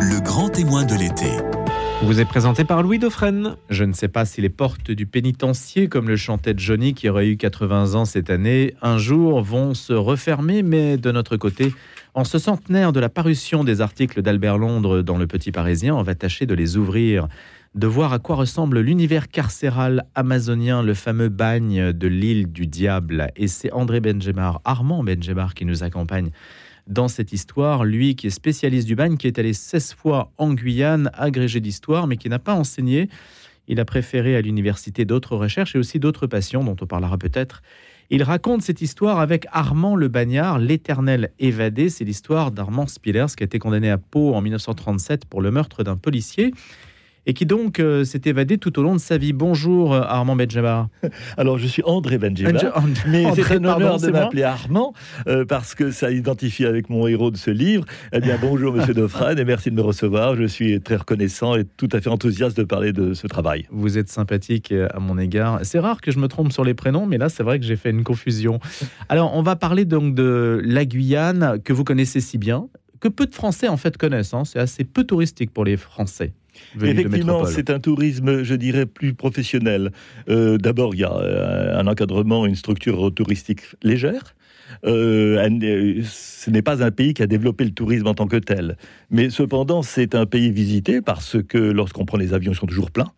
Le grand témoin de l'été. Vous est présenté par Louis Dauphren. Je ne sais pas si les portes du pénitencier, comme le chantait Johnny qui aurait eu 80 ans cette année, un jour vont se refermer, mais de notre côté, en ce centenaire de la parution des articles d'Albert Londres dans Le Petit Parisien, on va tâcher de les ouvrir, de voir à quoi ressemble l'univers carcéral amazonien, le fameux bagne de l'île du diable. Et c'est André Benjemar, Armand Benjemar, qui nous accompagne dans cette histoire, lui qui est spécialiste du bagne, qui est allé 16 fois en Guyane, agrégé d'histoire, mais qui n'a pas enseigné. Il a préféré à l'université d'autres recherches et aussi d'autres passions dont on parlera peut-être. Il raconte cette histoire avec Armand le Bagnard, l'éternel évadé. C'est l'histoire d'Armand Spillers qui a été condamné à Pau en 1937 pour le meurtre d'un policier et qui donc euh, s'est évadé tout au long de sa vie. Bonjour euh, Armand Benjabar. Alors je suis André Benjabar, André- mais André, c'est un honneur de m'appeler Armand euh, parce que ça identifie avec mon héros de ce livre. Eh bien bonjour Monsieur Dauphren et merci de me recevoir. Je suis très reconnaissant et tout à fait enthousiaste de parler de ce travail. Vous êtes sympathique à mon égard. C'est rare que je me trompe sur les prénoms, mais là, c'est vrai que j'ai fait une confusion. Alors, on va parler donc de la Guyane, que vous connaissez si bien, que peu de Français en fait connaissent. hein. C'est assez peu touristique pour les Français. Effectivement, c'est un tourisme, je dirais, plus professionnel. Euh, D'abord, il y a euh, un encadrement, une structure touristique légère. Euh, ce n'est pas un pays qui a développé le tourisme en tant que tel. Mais cependant, c'est un pays visité parce que lorsqu'on prend les avions, ils sont toujours pleins.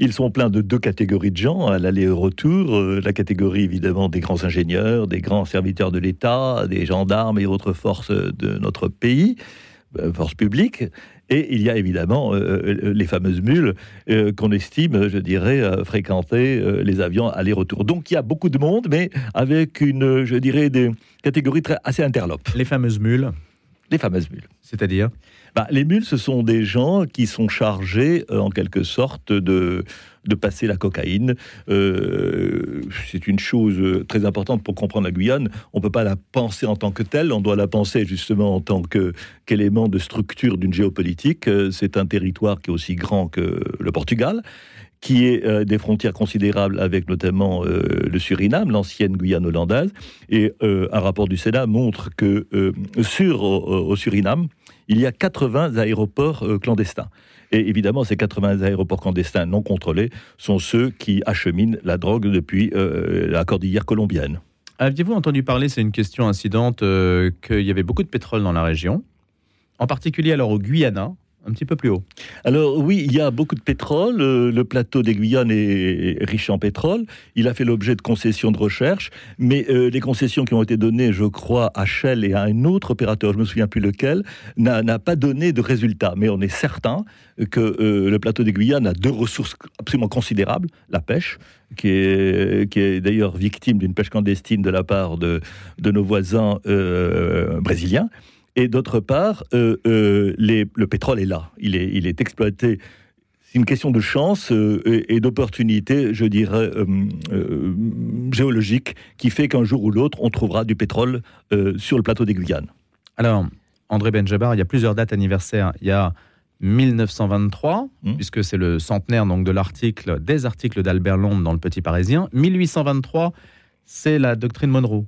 Ils sont pleins de deux catégories de gens à l'aller et au retour. Euh, la catégorie évidemment des grands ingénieurs, des grands serviteurs de l'État, des gendarmes et autres forces de notre pays, forces publiques. Et il y a évidemment euh, euh, les fameuses mules euh, qu'on estime, je dirais, fréquenter euh, les avions aller-retour. Donc il y a beaucoup de monde, mais avec une, je dirais, des catégories très, assez interlopes. Les fameuses mules, Les fameuses mules. c'est-à-dire? Bah, les mules, ce sont des gens qui sont chargés, euh, en quelque sorte, de, de passer la cocaïne. Euh, c'est une chose euh, très importante pour comprendre la Guyane. On ne peut pas la penser en tant que telle, on doit la penser justement en tant qu'élément de structure d'une géopolitique. C'est un territoire qui est aussi grand que le Portugal qui est euh, des frontières considérables avec notamment euh, le Suriname, l'ancienne Guyane hollandaise. Et euh, un rapport du Sénat montre que sur au, Suriname, il y a 80 aéroports clandestins. Et évidemment, ces 80 aéroports clandestins non contrôlés sont ceux qui acheminent la drogue depuis la cordillère colombienne. Aviez-vous entendu parler, c'est une question incidente, qu'il y avait beaucoup de pétrole dans la région, en particulier alors au Guyana, un petit peu plus haut. Alors oui, il y a beaucoup de pétrole. euh, Le plateau des Guyanes est riche en pétrole. Il a fait l'objet de concessions de recherche, mais euh, les concessions qui ont été données, je crois, à Shell et à un autre opérateur, je me souviens plus lequel, n'a pas donné de résultat. Mais on est certain que euh, le plateau des Guyanes a deux ressources absolument considérables la pêche, qui est, d'ailleurs victime d'une pêche clandestine de la part de, nos voisins brésiliens. Et d'autre part, euh, euh, les- le pétrole est là. Il est, il est exploité. C'est une question de chance euh, et, et d'opportunité, je dirais, géologique, qui fait qu'un jour ou l'autre, on trouvera du pétrole sur le plateau des Guyanes. Alors, André Benjabar, il y a plusieurs dates anniversaires. Il y a 1923, Hmm. puisque c'est le centenaire donc de l'article, des articles d'Albert Londres dans le Petit Parisien. 1823, c'est la doctrine Monroe.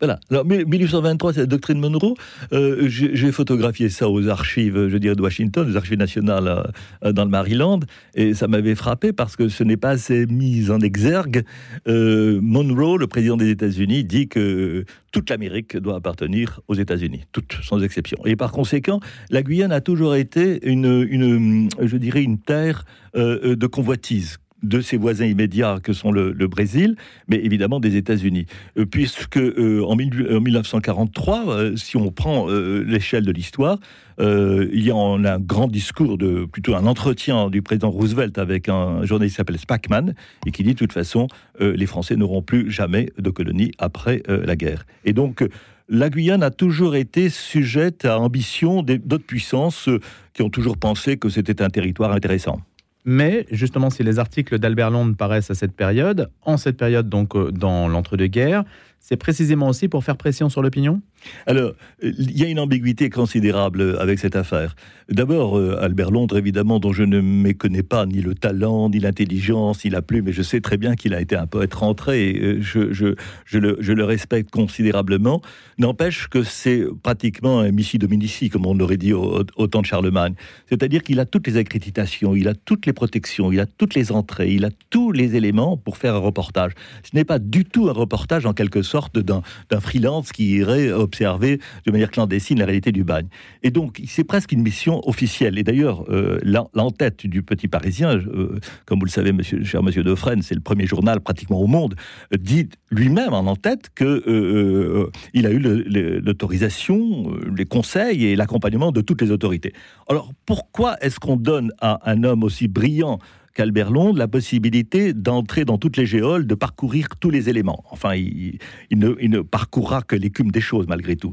Voilà. Alors, 1823, c'est la doctrine Monroe. Euh, J'ai photographié ça aux archives, je dirais, de Washington, aux archives nationales euh, dans le Maryland, et ça m'avait frappé parce que ce n'est pas assez mis en exergue. Euh, Monroe, le président des États-Unis, dit que toute l'Amérique doit appartenir aux États-Unis, toute, sans exception. Et par conséquent, la Guyane a toujours été une, je dirais, une terre de convoitise de ses voisins immédiats que sont le, Brésil, mais évidemment des États-Unis. Euh, puisque euh, en, mille- en 1943, euh, si on prend l'échelle de l'histoire, il y a en- un grand discours, de, plutôt un entretien du président Roosevelt avec un journaliste qui s'appelle Spackman, et qui dit de toute façon, les Français n'auront plus jamais de colonies après la guerre. Et donc, la Guyane a toujours été sujette à ambition d'autres puissances qui ont toujours pensé que c'était un territoire intéressant. Mais justement, si les articles d'Albert Londres paraissent à cette période, en cette période donc euh, dans l'entre-deux-guerres, c'est précisément aussi pour faire pression sur l'opinion? Alors, il y a une ambiguïté considérable avec cette affaire. D'abord, euh, Albert Londres, évidemment, dont je ne méconnais pas ni le talent, ni l'intelligence, ni la plume, mais je sais très bien qu'il a été un poète rentré, euh, je, je, le, respecte considérablement, n'empêche que c'est pratiquement un missi dominici, comme on l'aurait dit au, au, temps de Charlemagne. C'est-à-dire qu'il a toutes les accréditations, il a toutes les protections, il a toutes les entrées, il a tous les éléments pour faire un reportage. Ce n'est pas du tout un reportage, en quelque sorte, d'un freelance qui irait observer de manière clandestine la réalité du bagne. Et donc, c'est presque une mission officielle. Et d'ailleurs, euh, l'entête du Petit Parisien, euh, comme vous le savez, cher monsieur Defresne, c'est le premier journal pratiquement au monde, euh, dit lui-même en entête qu'il euh, il a eu l'autorisation, les conseils et l'accompagnement de toutes les autorités. Alors, pourquoi est-ce qu'on donne à un homme aussi brillant Albert Londres la possibilité d'entrer dans toutes les géoles, de parcourir tous les éléments. Enfin, il, ne, parcourra que l'écume des choses, malgré tout.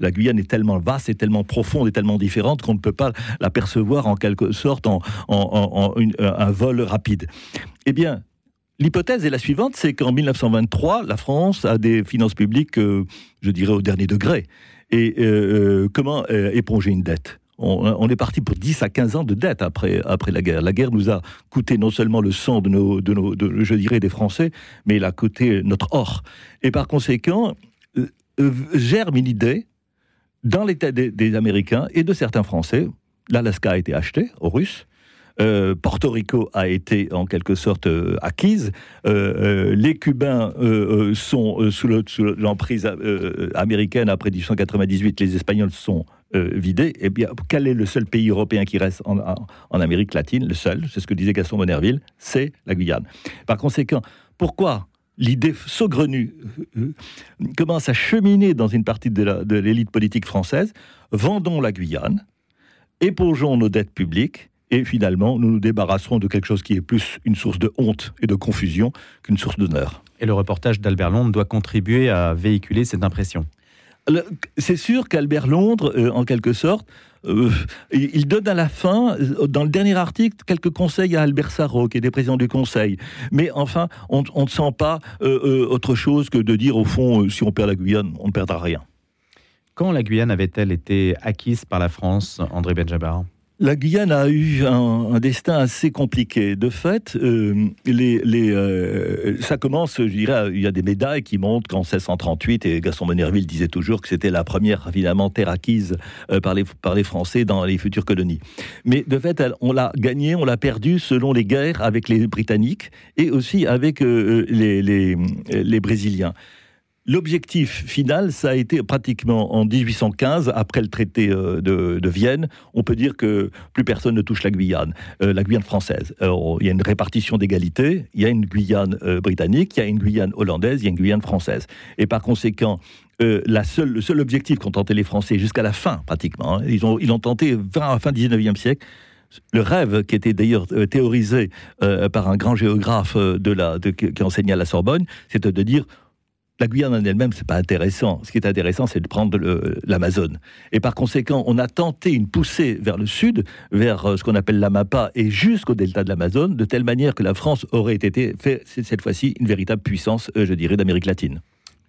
la Guyane est tellement vaste et tellement profonde et tellement différente qu'on ne peut pas l'apercevoir en quelque sorte en, un vol rapide. Eh bien, L'hypothèse est la suivante, c'est qu'en 1923, la France a des finances publiques, euh, je dirais, au dernier degré. Et euh, euh, comment éponger une dette? On, est parti pour 10 à 15 ans de dette après, après la guerre. La guerre nous a coûté non seulement le sang de nos, de nos je dirais, des Français, mais il a coûté notre or. Et par conséquent, euh, euh, germe une idée dans l'État des, Américains et de certains Français. L'Alaska a été acheté aux Russes. Euh, Porto Rico a été en quelque sorte acquise. les Cubains sont sous l'emprise américaine après 1898. Les Espagnols sont vidé, eh bien, quel est le seul pays européen qui reste en, Amérique latine? Le seul, c'est ce que disait Gaston Monerville, c'est la Guyane. Par conséquent, pourquoi l'idée saugrenue euh, commence à cheminer dans une partie de l'élite politique française? Vendons la Guyane, épongeons nos dettes publiques, et finalement, nous nous débarrasserons de quelque chose qui est plus une source de honte et de confusion qu'une source d'honneur. Et le reportage d'Albert Londres doit contribuer à véhiculer cette impression. C'est sûr qu'Albert Londres, euh, en quelque sorte, euh, il donne à la fin, euh, dans le dernier article, quelques conseils à Albert Sarrault, qui était président du Conseil. Mais enfin, on, ne sent pas autre chose que de dire, au fond, si on perd la Guyane, on ne perdra rien. Quand la Guyane avait-elle été acquise par la France, André Benjabar la Guyane a eu un, destin assez compliqué. De fait, euh, les, euh, ça commence, je dirais, il y a des médailles qui montrent qu'en 1638, et Gaston Monerville disait toujours que c'était la première, évidemment, terre acquise euh, par, les, par les Français dans les futures colonies. Mais de fait, on l'a gagné, on l'a perdu selon les guerres avec les Britanniques et aussi avec les, les, les Brésiliens. L'objectif final, ça a été pratiquement en 1815, après le traité euh, de, Vienne, on peut dire que plus personne ne touche la Guyane, euh, la Guyane française. il y a une répartition d'égalité, il y a une Guyane euh, britannique, il y a une Guyane hollandaise, il y a une Guyane française. Et par conséquent, la seule, le seul objectif qu'ont tenté les Français jusqu'à la fin, pratiquement, hein, ils, ont, ils ont tenté à la fin du 19e siècle, le rêve qui était d'ailleurs théorisé par un grand géographe qui enseignait à la Sorbonne, c'était de dire la Guyane en elle-même, c'est pas intéressant. Ce qui est intéressant, c'est de prendre l'Amazone. Et par conséquent, on a tenté une poussée vers le sud, vers euh, ce qu'on appelle l'Amapa et jusqu'au delta de l'Amazone, de telle manière que la France aurait été fait cette fois-ci une véritable puissance, euh, je dirais, d'Amérique latine.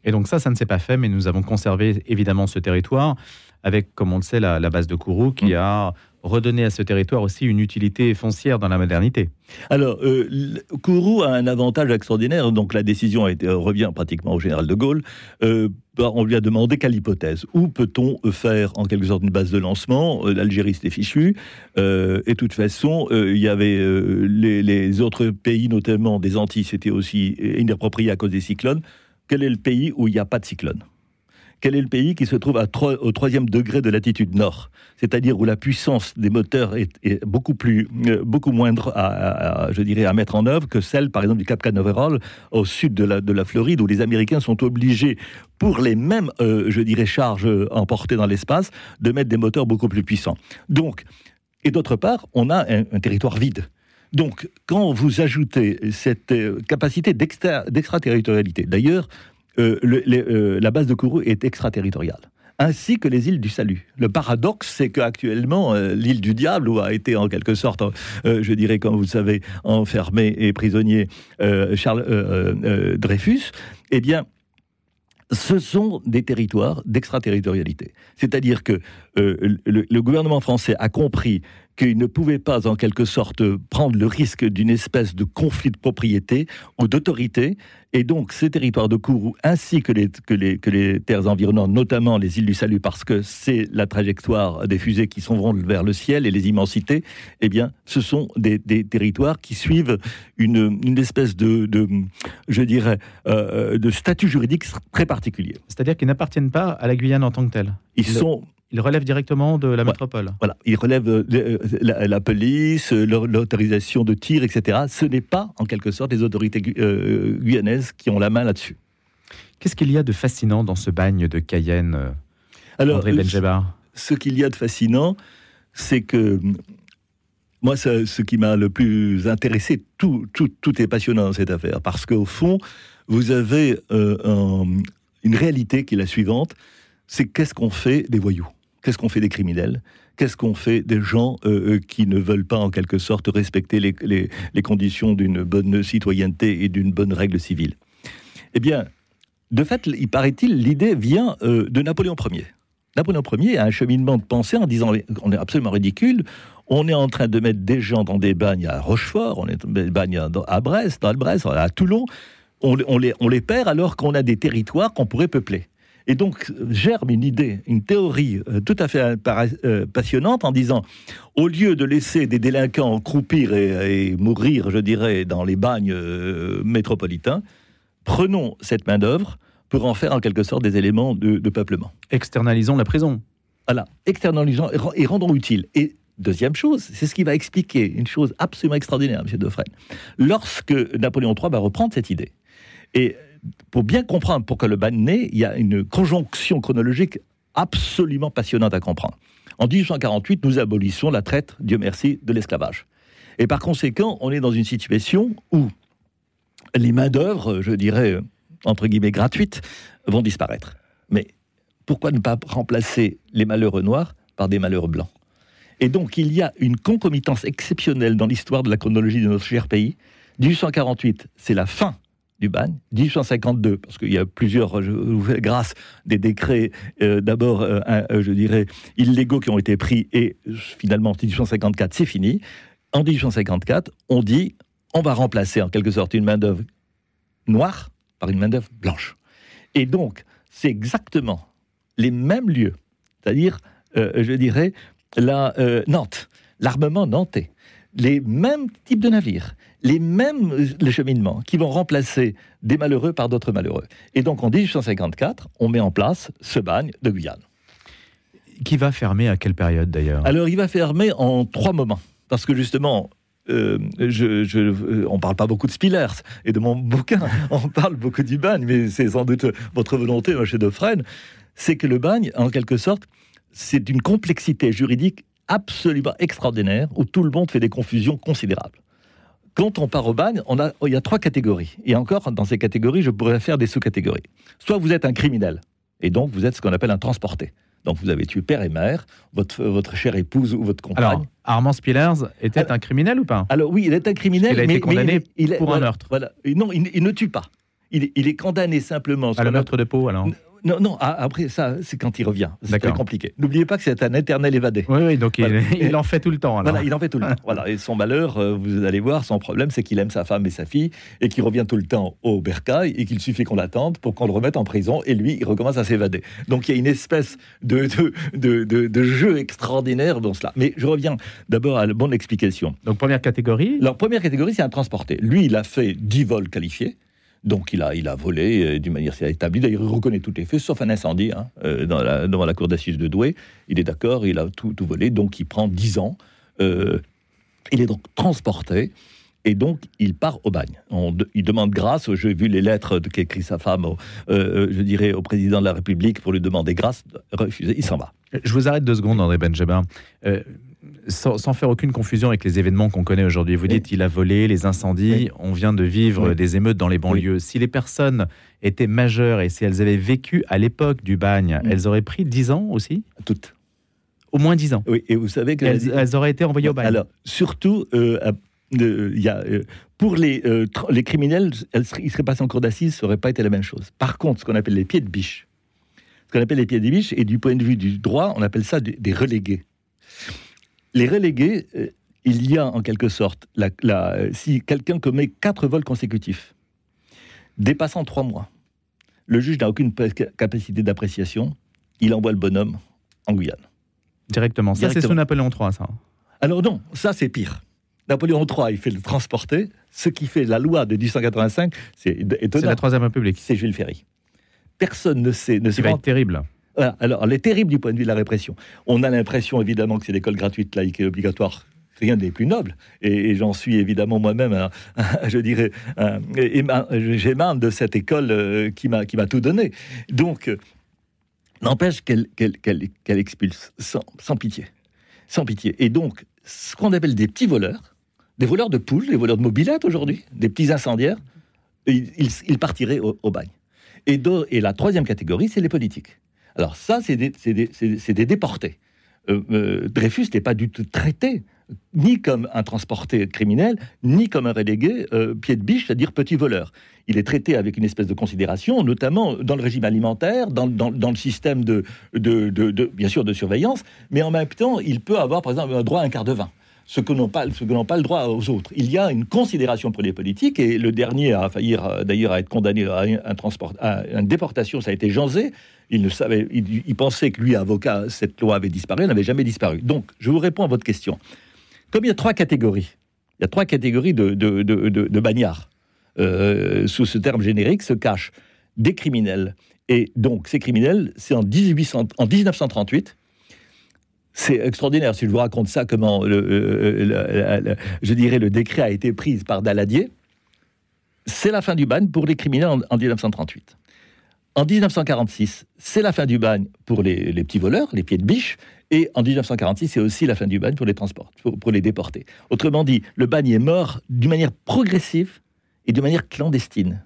Et donc ça, ça ne s'est pas fait, mais nous avons conservé évidemment ce territoire avec, comme on le sait, la, base de Kourou qui mm. a redonner à ce territoire aussi une utilité foncière dans la modernité. Alors, euh, Kourou a un avantage extraordinaire, donc la décision a été, euh, revient pratiquement au général de Gaulle. Euh, bah, on lui a demandé quelle hypothèse. Où peut-on faire en quelque sorte une base de lancement? L'Algérie s'était fichu. et de toute façon, il y avait les, les, autres pays, notamment des Antilles, c'était aussi inapproprié à cause des cyclones. Quel est le pays où il n'y a pas de cyclone quel est le pays qui se trouve au troisième degré de latitude nord, c'est-à-dire où la puissance des moteurs est, beaucoup plus, euh, beaucoup moindre à, je dirais, à mettre en œuvre que celle, par exemple, du Cap Canaveral au sud de la, de la Floride, où les Américains sont obligés, pour les mêmes, euh, je dirais, charges emportées dans l'espace, de mettre des moteurs beaucoup plus puissants. Donc, et d'autre part, on a un territoire vide. Donc, quand vous ajoutez cette euh, capacité d'extraterritorialité, d'ailleurs, euh, euh, la base de Kourou est extraterritoriale ainsi que les îles du Salut. Le paradoxe, c'est qu'actuellement, euh, l'île du Diable, où a été en quelque sorte, je dirais, comme vous le savez, enfermé et prisonnier Charles Dreyfus, eh bien, ce sont des territoires d'extraterritorialité. C'est-à-dire que le, gouvernement français a compris qu'il ne pouvait pas, en quelque sorte, prendre le risque d'une espèce de conflit de propriété ou d'autorité. Et donc, ces territoires de Kourou, ainsi que les, que, les, que les terres environnantes, notamment les îles du Salut, parce que c'est la trajectoire des fusées qui s'en vont vers le ciel et les immensités, eh bien, ce sont des, des territoires qui suivent une, une espèce de, de, je dirais, euh, de statut juridique très particulier. C'est-à-dire qu'ils n'appartiennent pas à la Guyane en tant que telle Ils sont il relève directement de la métropole. Voilà, il relève euh, euh, la, police, euh, l'autorisation de tir, etc. Ce n'est pas, en quelque sorte, les autorités guyanaises qui ont la main là-dessus. Qu'est-ce qu'il y a de fascinant dans ce bagne de Cayenne, Alors, André Benjebar? Ce qu'il y a de fascinant, c'est que moi, ce qui m'a le plus intéressé, tout, tout, tout, est passionnant dans cette affaire, parce qu'au fond, vous avez une réalité qui est la suivante, c'est qu'est-ce qu'on fait des voyous? Qu'est-ce qu'on fait des criminels? Qu'est-ce qu'on fait des gens euh, euh, qui ne veulent pas, en quelque sorte, respecter les, conditions d'une bonne citoyenneté et d'une bonne règle civile? Eh bien, de fait, il paraît-il, l'idée vient euh, de Napoléon Ier. Napoléon Ier a un cheminement de pensée en disant on est absolument ridicule, on est en train de mettre des gens dans des bagnes à Rochefort, on est dans des bagnes à Brest, dans le Brest, à Toulon, on, les, on les perd alors qu'on a des territoires qu'on pourrait peupler. Et donc germe une idée, une théorie euh, tout à fait euh, passionnante en disant, au lieu de laisser des délinquants croupir et, mourir, je dirais, dans les bagnes euh, métropolitains, prenons cette main-d'œuvre pour en faire en quelque sorte des éléments de, peuplement. Externalisons la prison. Voilà, externalisons et rendons utile. Et Deuxième chose, c'est ce qui va expliquer une chose absolument extraordinaire, M. Defresne. Lorsque Napoléon III va reprendre cette idée, et pour bien comprendre pourquoi le bagne naît, il y a une conjonction chronologique absolument passionnante à comprendre. En 1848, nous abolissons la traite, Dieu merci, de l'esclavage. Et par conséquent, on est dans une situation où les main-d'œuvre, je dirais, entre guillemets, gratuites, vont disparaître. Mais pourquoi ne pas remplacer les malheureux noirs par des malheureux blancs? Et donc, il y a une concomitance exceptionnelle dans l'histoire de la chronologie de notre cher pays. 1848, c'est la fin du bagne, 1852, parce qu'il y a plusieurs, grâce des décrets, euh, d'abord, euh, euh, je dirais, illégaux qui ont été pris, et finalement, en 1854, c'est fini. En 1854, on dit, on va remplacer en quelque sorte une main-d'œuvre noire par une main-d'œuvre blanche. Et donc, c'est exactement les mêmes lieux, c'est-à-dire, je dirais, la Nantes, l'armement nantais, les mêmes types de navires, les mêmes les cheminements qui vont remplacer des malheureux par d'autres malheureux. Et donc en 1854, on met en place ce bagne de Guyane. Qui va fermer à quelle période d'ailleurs? Alors il va fermer en trois moments. Parce que justement, euh, je, on ne parle pas beaucoup de Spillers et de mon bouquin, on parle beaucoup du bagne, mais c'est sans doute votre volonté, M. Defresne, c'est que le bagne, en quelque sorte, c'est une complexité juridique absolument extraordinaire où tout le monde fait des confusions considérables quand on part au bagne, on a, il y a trois catégories. Et encore, dans ces catégories, je pourrais faire des sous-catégories. Soit vous êtes un criminel, et donc vous êtes ce qu'on appelle un transporté. Donc vous avez tué père et mère, votre, votre chère épouse ou votre compagne. Alors, Armand Spillers était un criminel ou pas? Alors oui, il est un criminel, il a mais, été condamné il, pour un meurtre. Voilà. Non, il, ne tue pas. Il, est condamné simplement. À le meurtre de peau, alors non, non, ah, après ça, c'est quand il revient. C'est très compliqué. N'oubliez pas que c'est un éternel évadé. Oui, oui donc il, en fait tout le temps. Alors. Voilà, il en fait tout le temps. Voilà. Et son malheur, euh, vous allez voir, son problème, c'est qu'il aime sa femme et sa fille et qu'il revient tout le temps au bercail et qu'il suffit qu'on l'attende pour qu'on le remette en prison et lui, il recommence à s'évader. Donc il y a une espèce de, de, de, de, jeu extraordinaire dans cela. Mais je reviens d'abord à la bonne explication. Donc première catégorie? Alors première catégorie, c'est un transporté. Lui, il a fait 10 vols qualifiés. Donc il a, il a volé euh, d'une manière établie. D'ailleurs, il reconnaît tous les faits, sauf un incendie hein, euh, dans devant la cour d'assises de Douai. Il est d'accord, il a tout, tout, volé, donc il prend 10 ans. Euh, il est donc transporté. Et donc, il part au bagne. il demande grâce. J'ai vu les lettres qu'écrit sa femme, je dirais, au président de la République pour lui demander grâce. Refusé, il s'en va. Je vous arrête deux secondes, André Benjamin sans, faire aucune confusion avec les événements qu'on connaît aujourd'hui, vous dites il a volé, les incendies, on vient de vivre des émeutes dans les banlieues. Si les personnes étaient majeures et si elles avaient vécu à l'époque du bagne, elles auraient pris 10 ans aussi? Toutes. Au moins 10 ans. Oui, et vous savez qu'elles elles auraient été envoyées au bagne. Alors, surtout, euh, y a, pour les, les criminels, ils seraient passés en cour d'assises, ça n'aurait pas été la même chose. Par contre, ce qu'on appelle les pieds de biche, ce qu'on appelle les pieds de biche, et du point de vue du droit, on appelle ça des relégués. Les relégués, il y a en quelque sorte, la, si quelqu'un commet quatre vols consécutifs, dépassant trois mois, le juge n'a aucune capacité d'appréciation, il envoie le bonhomme en Guyane. Directement. Ça, c'est sous Napoléon III, ça. Alors non, ça c'est pire. Napoléon III, il fait le transporter. Ce qui fait la loi de 1885, c'est C'est la Troisième République. C'est Jules Ferry. Personne ne sait. Ne qui va être terrible. Alors, elle est terrible du point de vue de la répression. On a l'impression, évidemment, que c'est l'école gratuite, laïque et obligatoire rien des plus nobles. Et, j'en suis évidemment moi-même, je dirais, j'émane de cette école euh, qui m'a tout donné. Donc, n'empêche qu'elle expulse sans, pitié. Sans pitié. Et donc, ce qu'on appelle des petits voleurs, des voleurs de poules, des voleurs de mobilettes aujourd'hui, des petits incendiaires, ils, partiraient au, bagne. Et, et, la troisième catégorie, c'est les politiques. Alors ça, c'est des, déportés. Euh, Dreyfus n'est pas du tout traité ni comme un transporté criminel, ni comme un relégué euh, pied de biche, c'est-à-dire petit voleur. Il est traité avec une espèce de considération, notamment dans le régime alimentaire, dans, le système de, bien sûr, de surveillance, mais en même temps, il peut avoir, par exemple, un droit à un quart de vin ce que n'ont pas, pas le droit aux autres. Il y a une considération pour les politiques, et le dernier a failli euh, d'ailleurs à être condamné à, un transport, à une déportation, ça a été Janzé. Il, ne savait, il pensait que lui, avocat, cette loi avait disparu, elle n'avait jamais disparu. Donc, je vous réponds à votre question. Comme il y a trois catégories, il y a trois catégories de, bagnards. Euh, sous ce terme générique se cachent des criminels. Et donc, ces criminels, c'est en, 1800, en 1938. C'est extraordinaire si je vous raconte ça, comment le, je dirais le décret a été pris par Daladier. C'est la fin du bagne pour les criminels en, 1938. En 1946, c'est la fin du bagne pour les, petits voleurs, les pieds de biche, et en 1946, c'est aussi la fin du bagne pour les transports, pour, les déporter. Autrement dit, le bagne est mort d'une manière progressive et de manière clandestine.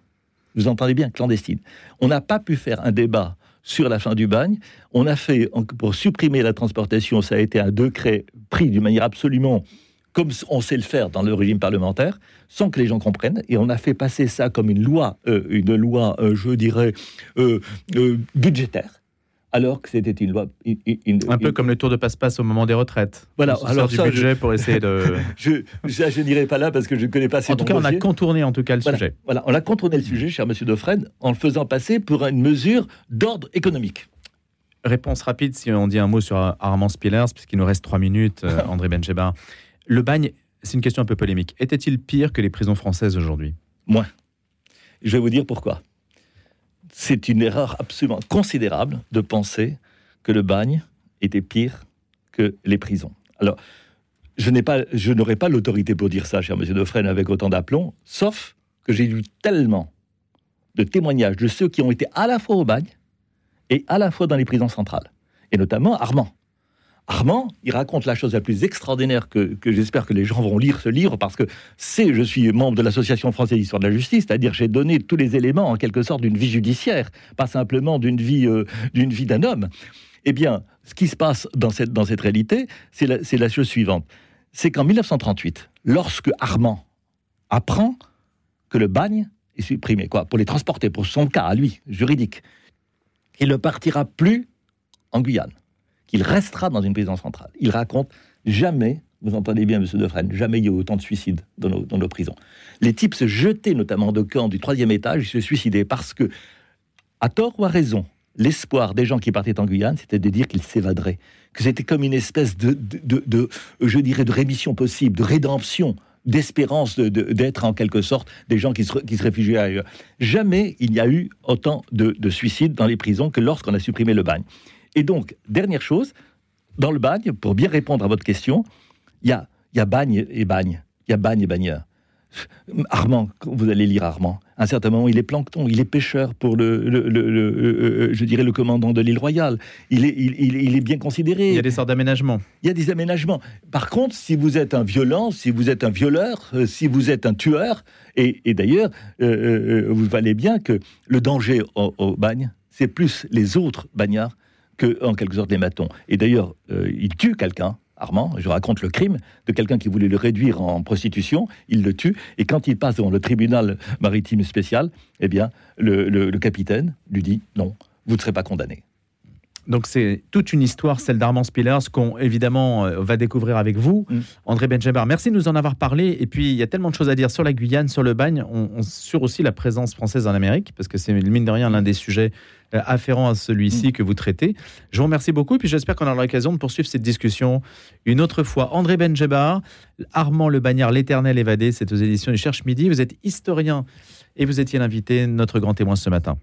Vous entendez bien, clandestine. On n'a pas pu faire un débat sur la fin du bagne. On a fait, pour supprimer la transportation, ça a été un décret pris d'une manière absolument comme on sait le faire dans le régime parlementaire, sans que les gens comprennent. Et on a fait passer ça comme une loi, euh, une loi, euh, je dirais, euh, budgétaire alors que c'était une loi. un peu comme le tour de passe-passe au moment des retraites. Voilà, on alors du budget pour essayer de. je, je, n'irai pas là parce que je ne connais pas ces En tout cas, on a contourné en tout cas le sujet. Voilà, on a contourné le sujet, cher Monsieur Dauphren, en le faisant passer pour une mesure d'ordre économique. Réponse rapide, si on dit un mot sur Armand Spillers, puisqu'il nous reste trois minutes, euh, André Benjeba. Le bagne, c'est une question un peu polémique. Était-il pire que les prisons françaises aujourd'hui? Moins. Je vais vous dire pourquoi c'est une erreur absolument considérable de penser que le bagne était pire que les prisons. Alors, je n'ai pas, n'aurais pas l'autorité pour dire ça, cher Monsieur Defresne, avec autant d'aplomb, sauf que j'ai lu tellement de témoignages de ceux qui ont été à la fois au bagne et à la fois dans les prisons centrales, et notamment Armand. Armand, il raconte la chose la plus extraordinaire que, j'espère que les gens vont lire ce livre parce que c'est, je suis membre de l'Association française d'histoire de la justice, c'est-à-dire j'ai donné tous les éléments en quelque sorte d'une vie judiciaire, pas simplement d'une vie euh, d'un homme. Eh bien, ce qui se passe dans cette, dans cette réalité, c'est la, la chose suivante. C'est qu'en 1938, lorsque Armand apprend que le bagne est supprimé, quoi, pour les transporter, pour son cas à lui, juridique, il ne partira plus en Guyane qu'il restera dans une prison centrale. Il raconte jamais, vous entendez bien, monsieur Defresne, jamais il y a eu autant de suicides dans nos, prisons. Les types se jetaient notamment de camp du troisième étage, ils se suicidaient parce que, à tort ou à raison, l'espoir des gens qui partaient en Guyane, c'était de dire qu'ils s'évaderaient, que c'était comme une espèce de, je dirais, de rémission possible, de rédemption d'espérance d'être en quelque sorte des gens qui se, qui se réfugiaient ailleurs. Jamais il n'y a eu autant de suicides dans les prisons que lorsqu'on a supprimé le bagne. Et donc, dernière chose, dans le bagne, pour bien répondre à votre question, il y a, y a bagne et bagne. Il y a bagne et bagneur. Armand, vous allez lire Armand. À un certain moment, il est plancton, il est pêcheur pour le, le, euh, je dirais, le commandant de l'île Royale. Il est, il, est bien considéré. Il y a des sortes d'aménagements. Il y a des aménagements. Par contre, si vous êtes un violent, si vous êtes un violeur, euh, si vous êtes un tueur, et, d'ailleurs, euh, vous valez bien que le danger au, au bagne, c'est plus les autres bagnards que, en quelque sorte, des matons. Et d'ailleurs, euh, il tue quelqu'un Armand, je raconte le crime de quelqu'un qui voulait le réduire en prostitution, il le tue, et quand il passe devant le tribunal maritime spécial, eh bien, le capitaine lui dit non, vous ne serez pas condamné. Donc c'est toute une histoire, celle d'Armand Spillers, qu'on évidemment euh, va découvrir avec vous, mm. André Benjabar. Merci de nous en avoir parlé. Et puis il y a tellement de choses à dire sur la Guyane, sur le bagne, on, sur aussi la présence française en Amérique, parce que c'est mine de rien l'un des sujets euh, afférents à celui-ci mm. que vous traitez. Je vous remercie beaucoup et puis j'espère qu'on aura l'occasion de poursuivre cette discussion une autre fois. André Benjabar, Armand Le Bagnard, l'éternel évadé, c'est aux éditions du Cherche Midi. Vous êtes historien et vous étiez l'invité, notre grand témoin ce matin.